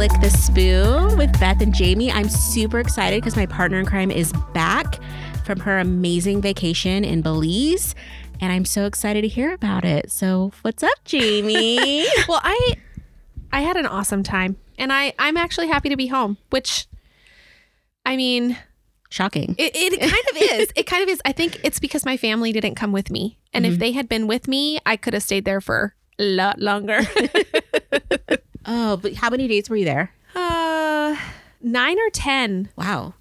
Lick the Spoon with Beth and Jayme. I'm super excited because my partner in crime is back from her amazing vacation in Belize. And I'm so excited to hear about it. So, what's up, Jayme? Well, I I had an awesome time, and I I'm actually happy to be home. Which, I mean, Shocking. it, it kind of is. It kind of is. I think it's because my family didn't come with me, and if mm-hmm. they had been with me, I could have stayed there for a lot longer. Oh, but how many days were you there? uh, nine or ten. Wow.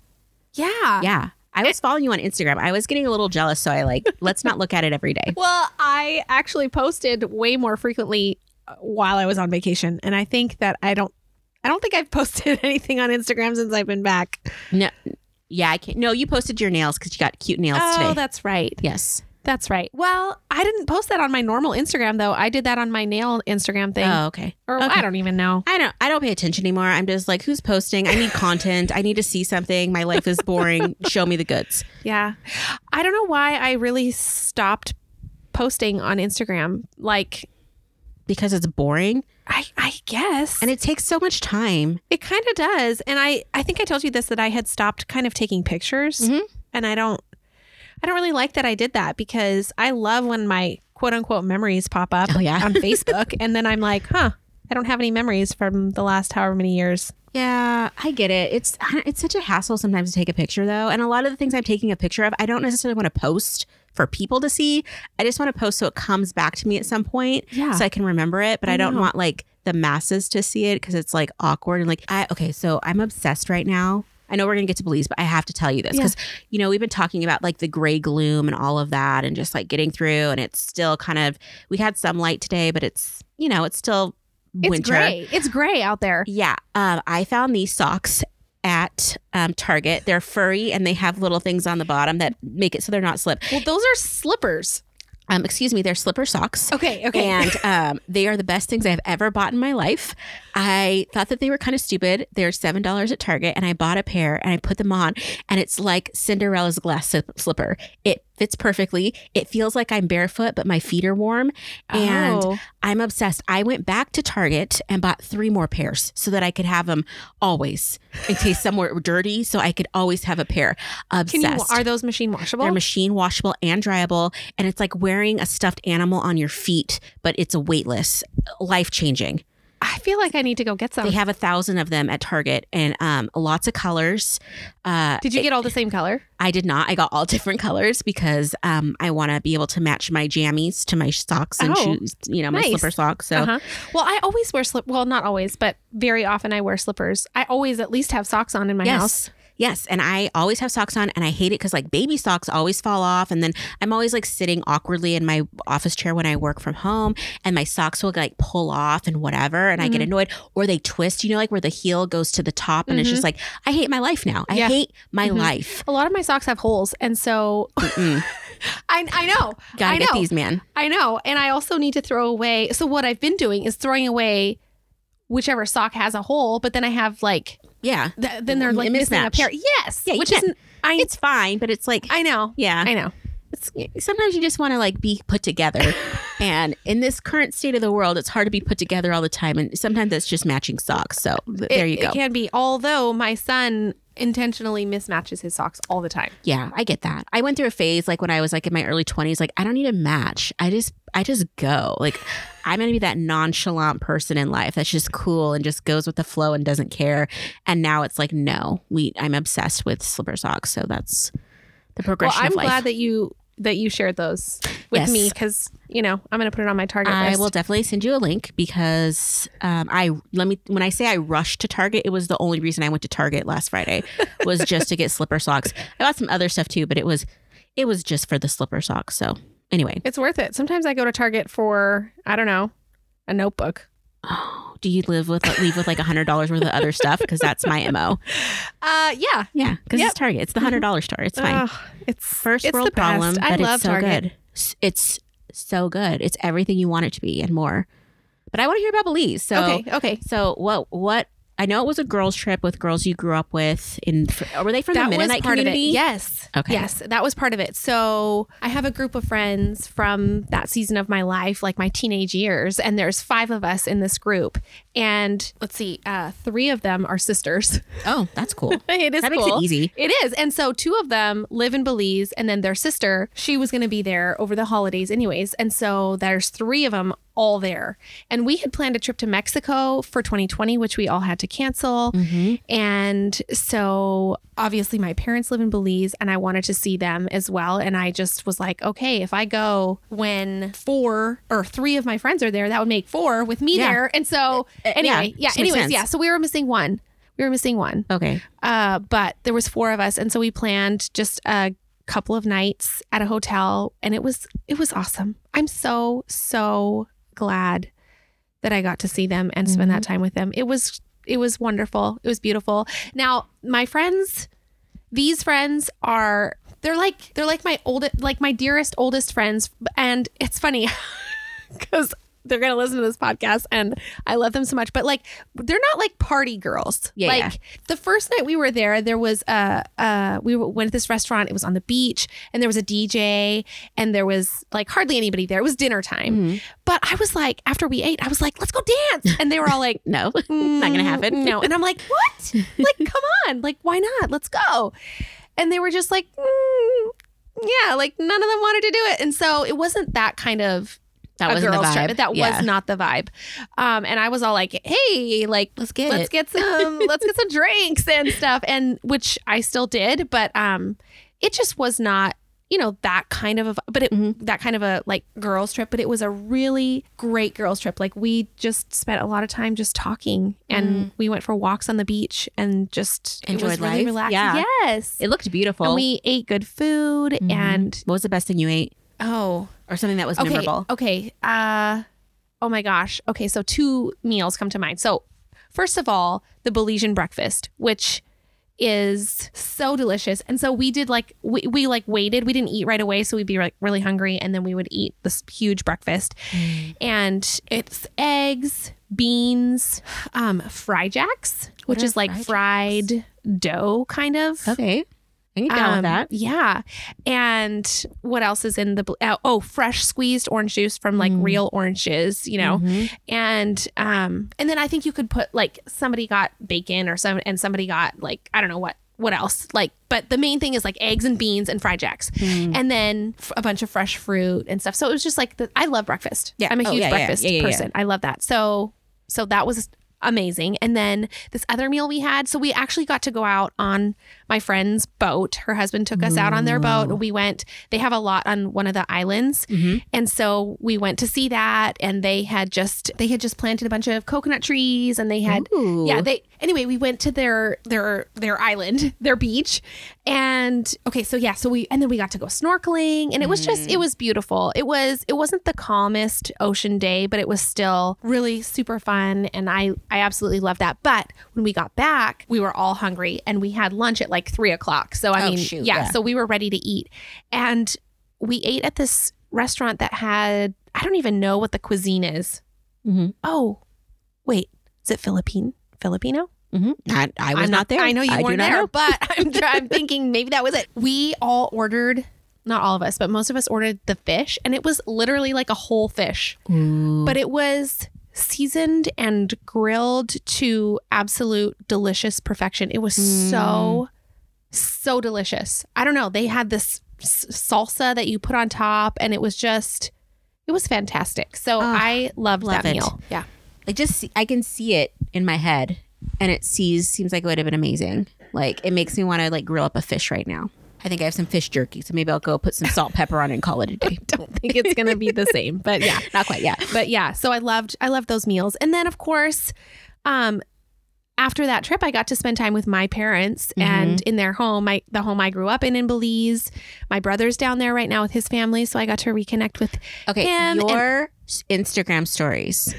Yeah. Yeah. I was following you on Instagram. I was getting a little jealous. So I like, let's not look at it every day. Well, I actually posted way more frequently uh, while I was on vacation, and I think that I don't. I don't think I've posted anything on Instagram since I've been back. No. Yeah, I can't. No, you posted your nails because you got cute nails oh, today. Oh, that's right. yes. That's right. Well, I didn't post that on my normal Instagram though. I did that on my nail Instagram thing. Oh, okay. or okay. I don't even know. I don't I don't pay attention anymore. I'm just like, who's posting? I need content. I need to see something. My life is boring. Show me the goods. Yeah. I don't know why I really stopped posting on Instagram. Like Because it's boring I I guess. and it takes so much time. it kind of does. And I I think I told you this that I had stopped kind of taking pictures. Mhm. And I don't I don't really like that I did that because I love when my quote unquote memories pop up Oh, yeah. on Facebook and then I'm like, "Huh, I don't have any memories from the last however many years." Yeah, I get it. It's it's such a hassle sometimes to take a picture though. And a lot of the things I'm taking a picture of, I don't necessarily want to post for people to see. I just want to post so it comes back to me at some point Yeah. so I can remember it, but I, I don't want like the masses to see it because it's like awkward and like I okay, so I'm obsessed right now. I know we're gonna get to Belize, but I have to tell you this Yeah. because you know we've been talking about like the gray gloom and all of that, and just like getting through, and it's still kind of we had some light today, but it's you know it's still winter. It's gray. It's gray out there. Yeah. Um, I found these socks at um, Target. They're furry and they have little things on the bottom that make it so they're not slip. Well, those are slippers. Um, excuse me, they're slipper socks. Okay, okay. And um, they are the best things I've ever bought in my life. I thought that they were kind of stupid. They're seven dollars at Target, and I bought a pair and I put them on, and it's like Cinderella's glass slipper. It fits perfectly. It feels like I'm barefoot, but my feet are warm, and Oh. I'm obsessed. I went back to Target and bought three more pairs so that I could have them always in case somewhere were dirty, so I could always have a pair. Can Obsessed. you are those machine washable? They're machine washable and dryable, and it's like wearing a stuffed animal on your feet, but it's a weightless, life changing. I feel like I need to go get some. They have a thousand of them at Target, and um, lots of colors. Uh, Did you get all the same color? I did not. I got all different colors because um, I want to be able to match my jammies to my socks and Oh, shoes. You know, my nice. slipper socks. So Uh-huh. Well, I always wear slip. Well, not always, but very often I wear slippers. I always at least have socks on in my yes. house. Yes, and I always have socks on, and I hate it because like baby socks always fall off, and then I'm always like sitting awkwardly in my office chair when I work from home, and my socks will like pull off and whatever, and I get Mm-hmm. annoyed, or they twist, you know, like where the heel goes to the top, and it's just like I hate my life now. I Mm-hmm. Yeah. hate my Mhm. life. A lot of my socks have holes, and so I I know, Gotta I get know. these, man. I know, and I also need to throw away. So what I've been doing is throwing away whichever sock has a hole, but then I have like Yeah, th- then they're like missing a pair. Yes, Yeah, which isn't. I it's fine, but it's like I know, yeah, I know. it's sometimes you just want to like be put together and in this current state of the world it's hard to be put together all the time and sometimes it's just matching socks so th- there you go It can be. Although my son intentionally mismatches his socks all the time. yeah i get that. I went through a phase like when i was like in my early 20s like i don't need a match. I just i just go. Like i'm gonna be that nonchalant person in life that's just cool and just goes with the flow and doesn't care. And now it's like no we i'm obsessed with slipper socks so that's the progression Well, progression I'm glad that you that you shared those with Yes. me because you know I'm gonna put it on my target I list. will definitely send you a link because um, I let me when I say I rushed to Target, it was the only reason I went to Target last Friday was just to get slipper socks. I got some other stuff too, but it was it was just for the slipper socks. So anyway, It's worth it. Sometimes I go to Target for I don't know a notebook. Do you live with leave with like a hundred dollars worth of other stuff? Because that's my mo. Uh, yeah, Yeah, because Yep. it's Target. It's the hundred dollar store. It's fine. It's First it's world the best. problem, I but love it's so Target. good. It's so good. It's everything you want it to be and more. But I want to hear about Belize. So okay, okay. So what what I know it was a girls' trip with girls you grew up with. In were they from the that was Mennonite part community? of it. Yes. Okay. Yes, that was part of it. So I have a group of friends from that season of my life, like my teenage years, and there's five of us in this group. And let's see, uh, three of them are sisters. Oh, that's cool. it is That makes it easy. It is. And so two of them live in Belize, and then their sister, she was going to be there over the holidays, anyways. And so there's three of them all there. And we had planned a trip to Mexico for 2020, which we all had to cancel. Mm-hmm. And so obviously my parents live in Belize and I wanted to see them as well. And I just was like, okay, if I go when four or three of my friends are there, that would make four with me Yeah. there. And so uh, uh, anyway, yeah, makes anyways, sense. yeah. So we were missing one. We were missing one. Okay. Uh, but there was four of us, and so we planned just a couple of nights at a hotel, and it was it was awesome. I'm so so glad that I got to see them and spend that mm-hmm. time with them. It was it was wonderful. It was beautiful. Now my friends, these friends are they're like they're like my oldest like my dearest oldest friends, and it's funny because they're gonna listen to this podcast and I love them so much. But like they're not like party girls. Yeah, Like yeah. the first night we were there, there was a uh we went to this restaurant. It was on the beach, and there was a DJ, and there was like hardly anybody there. It was dinner time. Mm-hmm. But I was like, after we ate, I was like, let's go dance, and they were all like. No, not gonna "Mm, happen. No, and I'm like, what? like, come on, like, why not? Let's go. And they were just like, "Mm, yeah, like none of them wanted to do it, and so it wasn't that kind of that a wasn't the girls' vibe. trip. That Yeah. was not the vibe. Um, and I was all like, "Hey, like, Let's get let's it. get some, let's get some drinks and stuff." And which I still did, but um, it just was not, you know, that kind of a, but it Mm-hmm. that kind of a like girls' trip. But it was a really great girls' trip. Like we just spent a lot of time just talking, and we went for walks on the beach and just Mm. Enjoyed really life. relaxing. Yeah. Yes. It looked beautiful. and we ate good food Mhm. and what was the best thing you ate, oh or something that was okay, memorable? Okay. Uh oh my gosh. Okay, so two meals come to mind. So first of all, the Belizean breakfast, which is so delicious. And so we did like we, we like waited. We didn't eat right away, so we'd be like really hungry and then we would eat this huge breakfast. And it's eggs, beans, um fry jacks, which is like fried dough kind of. Okay, Get down with Um, that. Yeah. And what else is in the bl- oh, fresh squeezed orange juice from like Mm. real oranges, you know. Mhm. And um and then I think you could put like somebody got bacon or some and somebody got like I don't know what what else like but the main thing is like eggs and beans and fried jacks Mm. and then f- a bunch of fresh fruit and stuff so it was just like the, i love breakfast Yeah. i'm a Oh, huge yeah, breakfast yeah, yeah. person i love that so so that was amazing. And then this other meal we had so we actually got to go out on my friend's boat. Her husband took us out on their boat. We went they have a lot on one of the islands. Mhm. and so we went to see that and they had just they had just planted a bunch of coconut trees and they had Ooh. yeah they anyway we went to their their their island their beach. And okay so yeah so we and then we got to go snorkeling and it was just it was beautiful. It was it wasn't the calmest ocean day but it was still really super fun. And i i absolutely love that but when we got back we were all hungry and we had lunch at like three o'clock so i Oh, mean shoot, yeah, yeah. so we were ready to eat and we ate at this restaurant that had i don't even know what the cuisine is Mhm. oh wait is it philippine filipino Mhm. I, I was I'm not, there. I know you I weren't there, but I'm, I'm thinking maybe that was it. We all ordered, not all of us, but most of us ordered the fish, and it was literally like a whole fish, Ooh. but it was seasoned and grilled to absolute delicious perfection. It was mm. so, so delicious. I don't know. They had this s- salsa that you put on top, and it was just, it was fantastic. So Oh, I loved love that it. meal. Yeah. like just see- I can see it in my head, and it sees seems like it would have been amazing. Like it makes me want to like grill up a fish right now. I think I have some fish jerky, so maybe I'll go put some salt, pepper on, it and call it a day. Don't think it's gonna be the same, but yeah. Not quite, yet. but yeah so i loved i loved those meals and then of course um after that trip i got to spend time with my parents and in their home I, the home i grew up in in belize my brother's down there right now with his family so i got to reconnect with Okay, him your s Instagram stories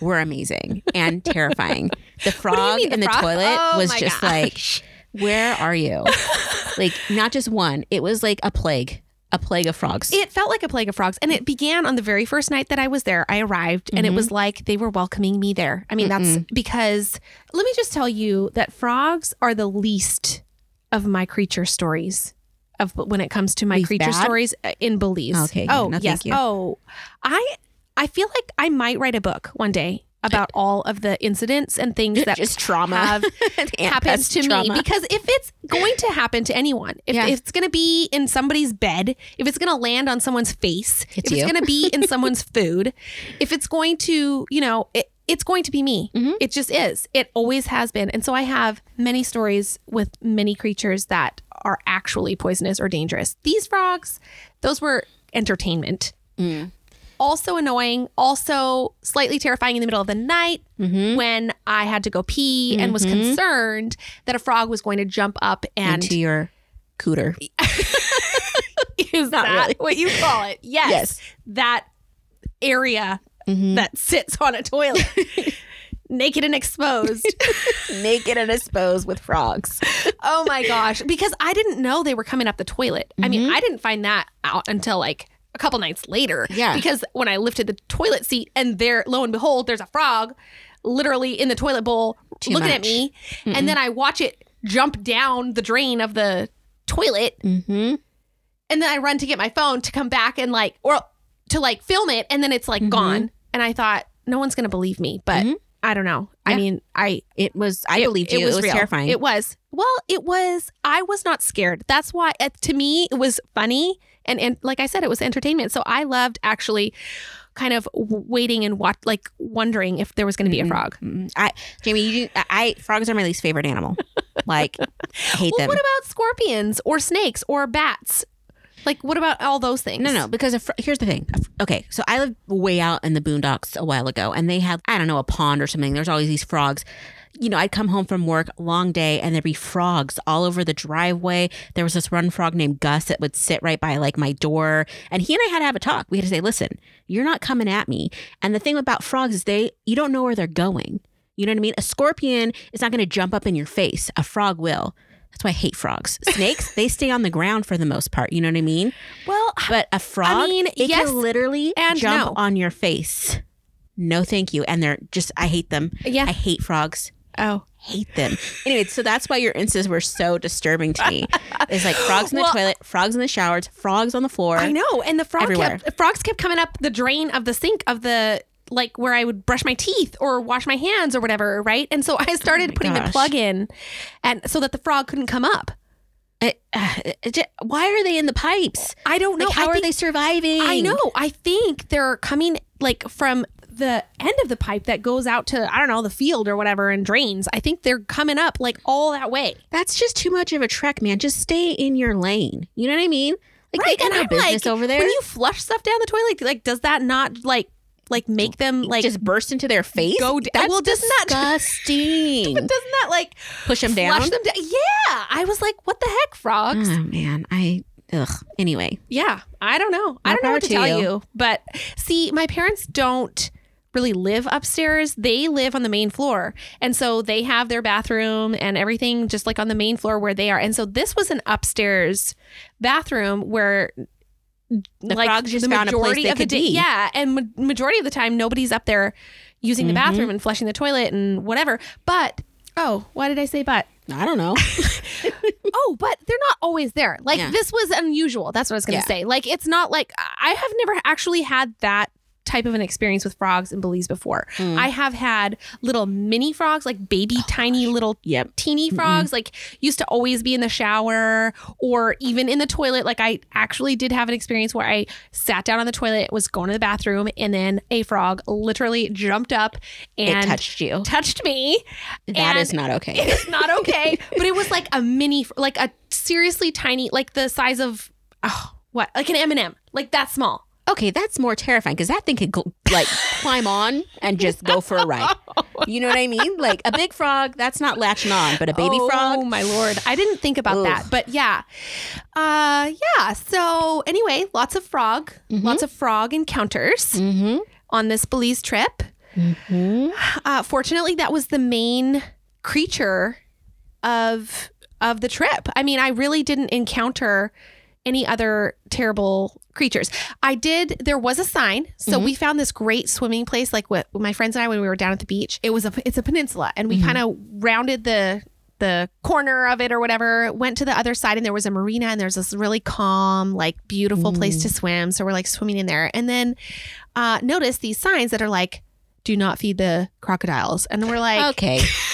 were amazing and terrifying. The frog mean, the in the frog? toilet Oh was just gosh. like, where are you? like not just one, it was like a plague a plague of frogs. It felt like a plague of frogs. And it began on the very first night that I was there. I arrived and it was like they were welcoming me there. I mean, that's because let me just tell you that frogs are the least of my creature stories of when it comes to my Least creature bad? stories uh, in Belize. Okay, Oh, no, yes. thank you. Oh, I I feel like I might write a book one day about all of the incidents and things that just trauma have happens to trauma. me because if it's going to happen to anyone if, Yeah. if it's going to be in somebody's bed if it's going to land on someone's face It's if you. it's going to be in someone's food if it's going to you know it, it's going to be me Mhm. it just is it always has been and so i have many stories with many creatures that are actually poisonous or dangerous these frogs those were entertainment Mm. Also annoying, also slightly terrifying in the middle of the night Mhm. when I had to go pee and was Mhm. concerned that a frog was going to jump up and into your cooter. is Not that really. what you call it? Yes. Yes. That area Mhm. that sits on a toilet. Naked and exposed. Naked and exposed with frogs. oh my gosh. Because I didn't know they were coming up the toilet. I mean, Mhm. I didn't find that out until like a couple nights later. Yeah. Because when I lifted the toilet seat and there, lo and behold, there's a frog literally in the toilet bowl Too looking at much. me. And then I watch it jump down the drain of the toilet. Mm-hmm. And then I run to get my phone to come back and like, or to like film it. And then it's like Mhm. gone. And I thought, no one's going to believe me. But Mhm. I don't know. I mean, I, It was. I it- believed you. It was, real. terrifying. It was. Well, it was. I was not scared. That's why, uh, to me, it was funny. And, and like I said, it was entertainment. So I loved actually kind of waiting and watch, like wondering if there was going to be a Mm-mm. frog. Mm, I, Jayme, you. I, I frogs are my least favorite animal. Like, I hate Well, them. what about scorpions or snakes or bats? Like, what about all those things? No, no, because a fr- here's the thing. Okay, so I lived way out in the boondocks a while ago, and they had I don't know a pond or something. There's always these frogs. You know, I'd come home from work, long day, and there'd be frogs all over the driveway. There was this one frog named Gus that would sit right by like my door, and he and I had to have a talk. We had to say, "Listen, you're not coming at me." And the thing about frogs is they you don't know where they're going. You know what I mean? A scorpion is not going to jump up in your face. A frog will. That's why I hate frogs. Snakes, they stay on the ground for the most part. You know what I mean? Well, But a frog, I mean, it yes can literally and jump no. on your face. No, thank you. And they're just, I hate them. yeah. I hate frogs. Oh, Hate them. anyway, so that's why your instances were so disturbing to me. It's like frogs in the Well- toilet, frogs in the showers, frogs on the floor. I know. And the frog kept frogs kept coming up the drain of the sink of the like where I would brush my teeth or wash my hands or whatever, right? And so I oh started Oh putting the plug in and so that the frog couldn't come up. It- uh, it why are they in the pipes? I don't know. Like, how I are think- they surviving? I know. I think they're coming like from the end of the pipe that goes out to I don't know the field or whatever and drains. I think they're coming up like all that way. That's just too much of a trek, man. Just stay in your lane. You know what I mean? Like, they got no business like, over there. When you flush stuff down the toilet, like does that not like like make them like just burst into their face. go d- That's well, doesn't that- disgusting. doesn't that like Push them down. flush them down? Yeah. I was like, what the heck, frogs? Oh man, I ugh. Anyway, Yeah, I don't know. I don't know what to to tell you. you. But see, my parents don't really live upstairs. They live on the main floor. And so they have their bathroom and everything just like on the main floor where they are. And so this was an upstairs bathroom where The frogs just found a place they of the day, be. yeah, and ma- majority of the time nobody's up there using the Mhm. bathroom and flushing the toilet and whatever. But oh, why did I say but? I don't know. Oh, but they're not always there. Like Yeah. this was unusual. That's what I was going to Yeah. say. Like it's not like I have never actually had that type of an experience with frogs in Belize before. Mm. I have had little mini frogs, like baby tiny little yep. teeny frogs like used to always be in the shower or even in the toilet like i actually did have an experience where i sat down on the toilet was going to the bathroom and then a frog literally jumped up and it touched you. touched me That is not okay. it's not okay. but it was like a mini, like a seriously tiny, like the size of oh, what, like an M and m like that small. Okay, that's more terrifying because that thing could like climb on and just go for a ride. You know what I mean? Like a big frog, that's not latching on, but a baby oh, frog. Oh my lord, I didn't think about Ugh. that, but yeah, uh, yeah. So anyway, lots of frog, Mhm. lots of frog encounters Mm-hmm. on this Belize trip. Mm-hmm. Uh, fortunately, that was the main creature of of the trip. I mean, I really didn't encounter any other terrible creatures. I did. There was a sign, so Mhm. we found this great swimming place. Like what my friends and I when we were down at the beach. It was a it's a peninsula, and we Mhm. kind of rounded the the corner of it or whatever. Went to the other side, and there was a marina, and there's this really calm, like beautiful place to swim. So we're like swimming in there, and then uh, notice these signs that are like. Do not feed the crocodiles, and we're like, Okay.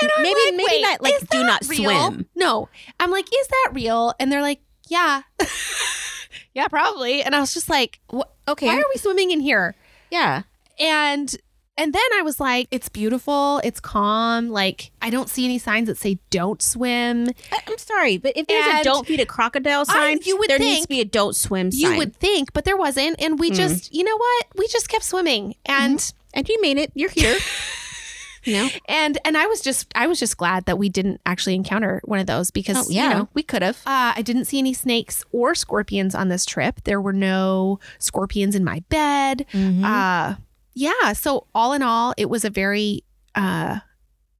and maybe like, maybe not like do not real? swim. No. I'm like, is that real? And they're like, yeah. yeah, probably. And I was just like, Okay. why are we swimming in here? yeah. And and then I was like, it's beautiful, it's calm. Like I don't see any signs that say don't swim. I- I'm sorry, but if there's a don't feed a crocodile I- sign, you would there needs think- to be a don't swim You would think, but there wasn't. And we Mm. just, you know what? We just kept swimming. And and you made it. You're here. you know? and and I was just I was just glad that we didn't actually encounter one of those because Oh, yeah. you know we could have. Uh, I didn't see any snakes or scorpions on this trip. There were no scorpions in my bed. Mm-hmm. Uh, yeah. So all in all, it was a very uh,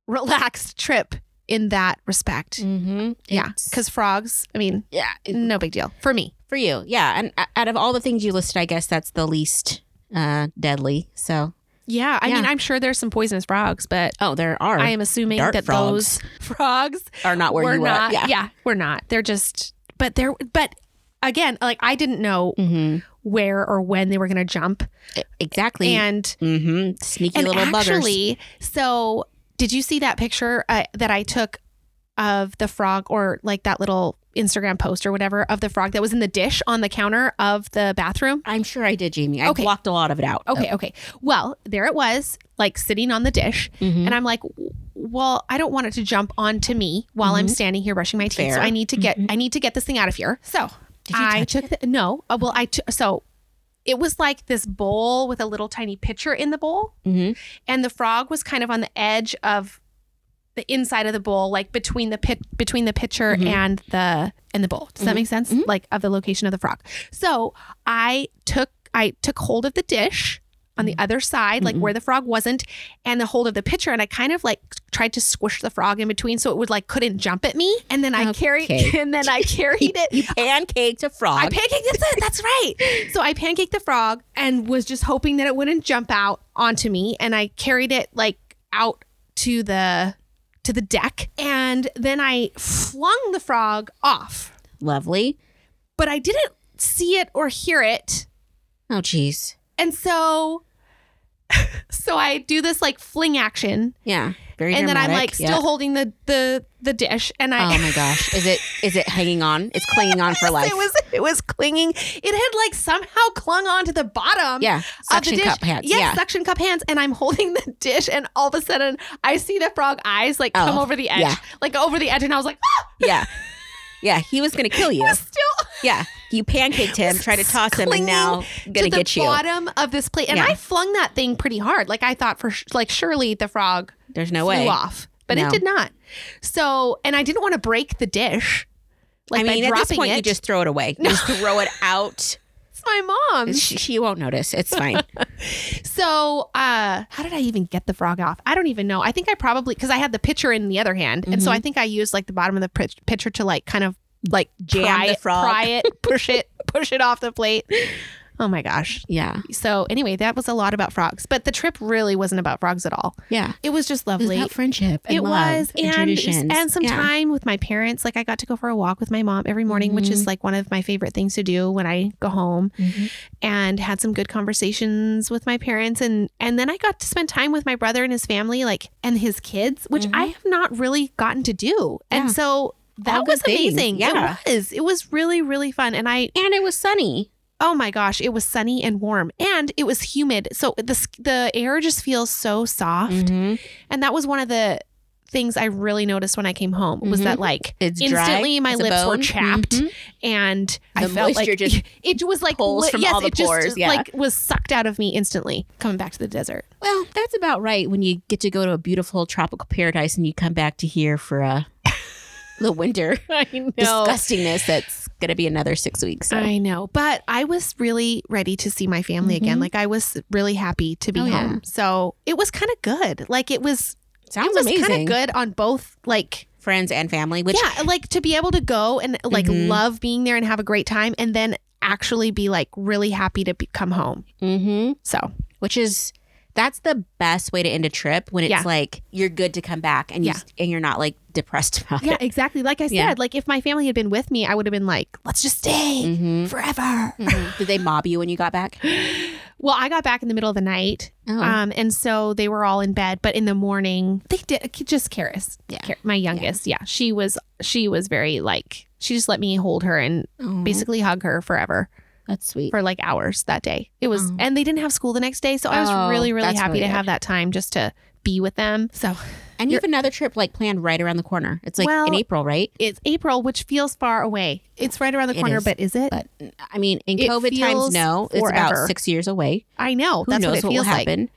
relaxed trip in that respect. mm-hmm. Yeah, because frogs. I mean, yeah, no big deal for me. for you, yeah. And out of all the things you listed, I guess that's the least uh, deadly. So, Yeah, I Yeah. mean, I'm sure there's some poisonous frogs, but oh, there are I am assuming that frogs. those frogs are not where we're you not. are. Yeah. we're not. They're just, but they're, but again, like I didn't know Mm-hmm. where or when they were going to jump, Exactly. and mm-hmm. Sneaky and little buggers. actually, so did you see that picture uh, that I took of the frog, or like that little Instagram post or whatever of the frog that was in the dish on the counter of the bathroom? I'm sure I did, Jayme. I Okay. blocked a lot of it out. Okay, okay. Well, there it was, like sitting on the dish. Mhm. And I'm like, well, I don't want it to jump onto me while I'm Mhm. standing here brushing my teeth. Fair. So I need to get Mhm. I need to get this thing out of here. So Did you I took the no. Uh, well, I so it was like this bowl with a little tiny pitcher in the bowl, Mhm. and the frog was kind of on the edge of the inside of the bowl, like between the pit between the pitcher Mhm. and the and the bowl. Does that Mhm. make sense? Mhm. Like of the location of the frog. So I took I took hold of the dish on the other side, like where the frog wasn't, and the hold of the pitcher, and I kind of like tried to squish the frog in between so it would like couldn't jump at me. And then I carried and then I carried it. You pancaked a frog. I pancaked that's it. That's right. So I pancaked the frog and was just hoping that it wouldn't jump out onto me. And I carried it like out to the to the deck. And then I flung the frog off. Lovely. But I didn't see it or hear it. Oh, geez. And so so I do this like fling action. Yeah. Very and then I'm like still Yeah. holding the the the dish and I Oh my gosh. Is it is it hanging on? It's clinging on for life. It was it was clinging. It had like somehow clung onto the bottom. yeah. of the Suction dish. cup hands. Yes, yeah. suction cup hands. And I'm holding the dish, and all of a sudden, I see the frog eyes like come Oh, over the edge, yeah. like over the edge, and I was like, ah! yeah. Yeah. He was gonna kill you. Still Yeah. You pancaked him, tried to toss him, and now gonna to get you. bottom of this plate. And Yeah. I flung that thing pretty hard. Like I thought for sh- like surely the frog There's no flew way. off, but No. it did not. So, and I didn't want to break the dish. Like I mean, at this point, it. you just throw it away. You just throw it out. it's my mom. She, she won't notice. It's fine. So, uh, how did I even get the frog off? I don't even know. I think I probably because I had the pitcher in the other hand, and Mm-hmm. so I think I used like the bottom of the pitcher to like kind of like Jam pry the frog. pry it, push it, push it off the plate. Oh my gosh. yeah. So anyway, that was a lot about frogs, but the trip really wasn't about frogs at all. Yeah. It was just It was lovely. about friendship. And it love was and, and traditions. and some Yeah. time with my parents. Like I got to go for a walk with my mom every morning, which Mm-hmm. is like one of my favorite things to do when I go home. Mhm. And had some good conversations with my parents, and and then I got to spend time with my brother and his family, like and his kids, which I have not really gotten to do. Mm-hmm. Yeah. And so that was amazing. Yeah. It was. It was really really fun, and I And it was sunny. Oh my gosh, it was sunny and warm and it was humid. So the the air just feels so soft. Mhm. And that was one of the things I really noticed when I came home was Mhm. that like It's dry instantly my as lips were chapped Mhm. and I felt like just it was like li- from yes, all the it just, pores, yeah. like was sucked out of me instantly coming back to the desert. Well, that's about right when you get to go to a beautiful tropical paradise and you come back to here for uh, the winter I know. disgustingness that's going to be another six weeks. So. I know, but I was really ready to see my family again. Mhm. Like I was really happy to be Oh, yeah. home. So it was kind of good. Like it was Sounds it was kind of good on both like friends and family. Which yeah, like to be able to go and like Mhm. love being there and have a great time and then actually be like really happy to be, come home. hmm So, which is that's the best way to end a trip when it's Yeah. like you're good to come back and you Yeah. and you're not like depressed about yeah, it. Yeah, exactly. Like I said, Yeah. like if my family had been with me, I would have been like, let's just stay Mm-hmm. forever. Did they mob you when you got back? Well, I got back in the middle of the night. Oh. Um, and so they were all in bed, but in the morning they did just Karis, Yeah. Kar- my youngest. Yeah. she was she was very like she just let me hold her and Oh, basically hug her forever that's sweet. for like hours that day. It was, Oh. and they didn't have school the next day, so I was Oh, really really happy really to good. have that time just to be with them. So And you have another trip like planned right around the corner. It's like Well, in April, right? it's April, which feels far away. It's right around the corner, is. but is it? But I mean, in It COVID times, no, it's about forever. six years away. I know Who that's knows what it what, feels will like. happen?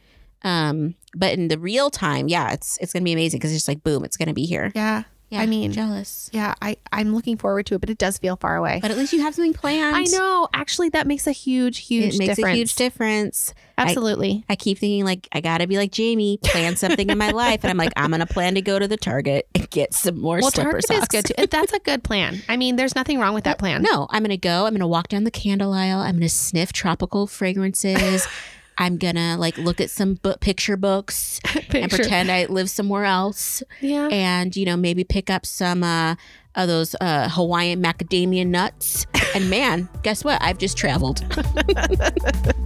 Um, but in the real time, yeah, it's it's gonna be amazing because it's just like boom, it's gonna be here. Yeah, Yeah, I mean, jealous. yeah, I I'm looking forward to it, but it does feel far away. But at least you have something planned. I know. Actually, that makes a huge, huge it makes difference. a huge difference. Absolutely. I keep thinking like I gotta be like Jayme, plan something in my life, and I'm like I'm gonna plan to go to the Target and get some more well, slipper Target is socks. good too. That's a good plan. I mean, there's nothing wrong with that plan. No, I'm gonna go. I'm gonna walk down the candle aisle. I'm gonna sniff tropical fragrances. I'm gonna like look at some book picture books and pretend I live somewhere else, Yeah. and you know maybe pick up some uh, of those uh, Hawaiian macadamia nuts. And man, guess what? I've just traveled.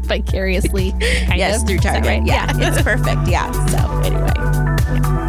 Vicariously. kind yes, of. through Target. right? Yeah, it's perfect. Yeah. So anyway,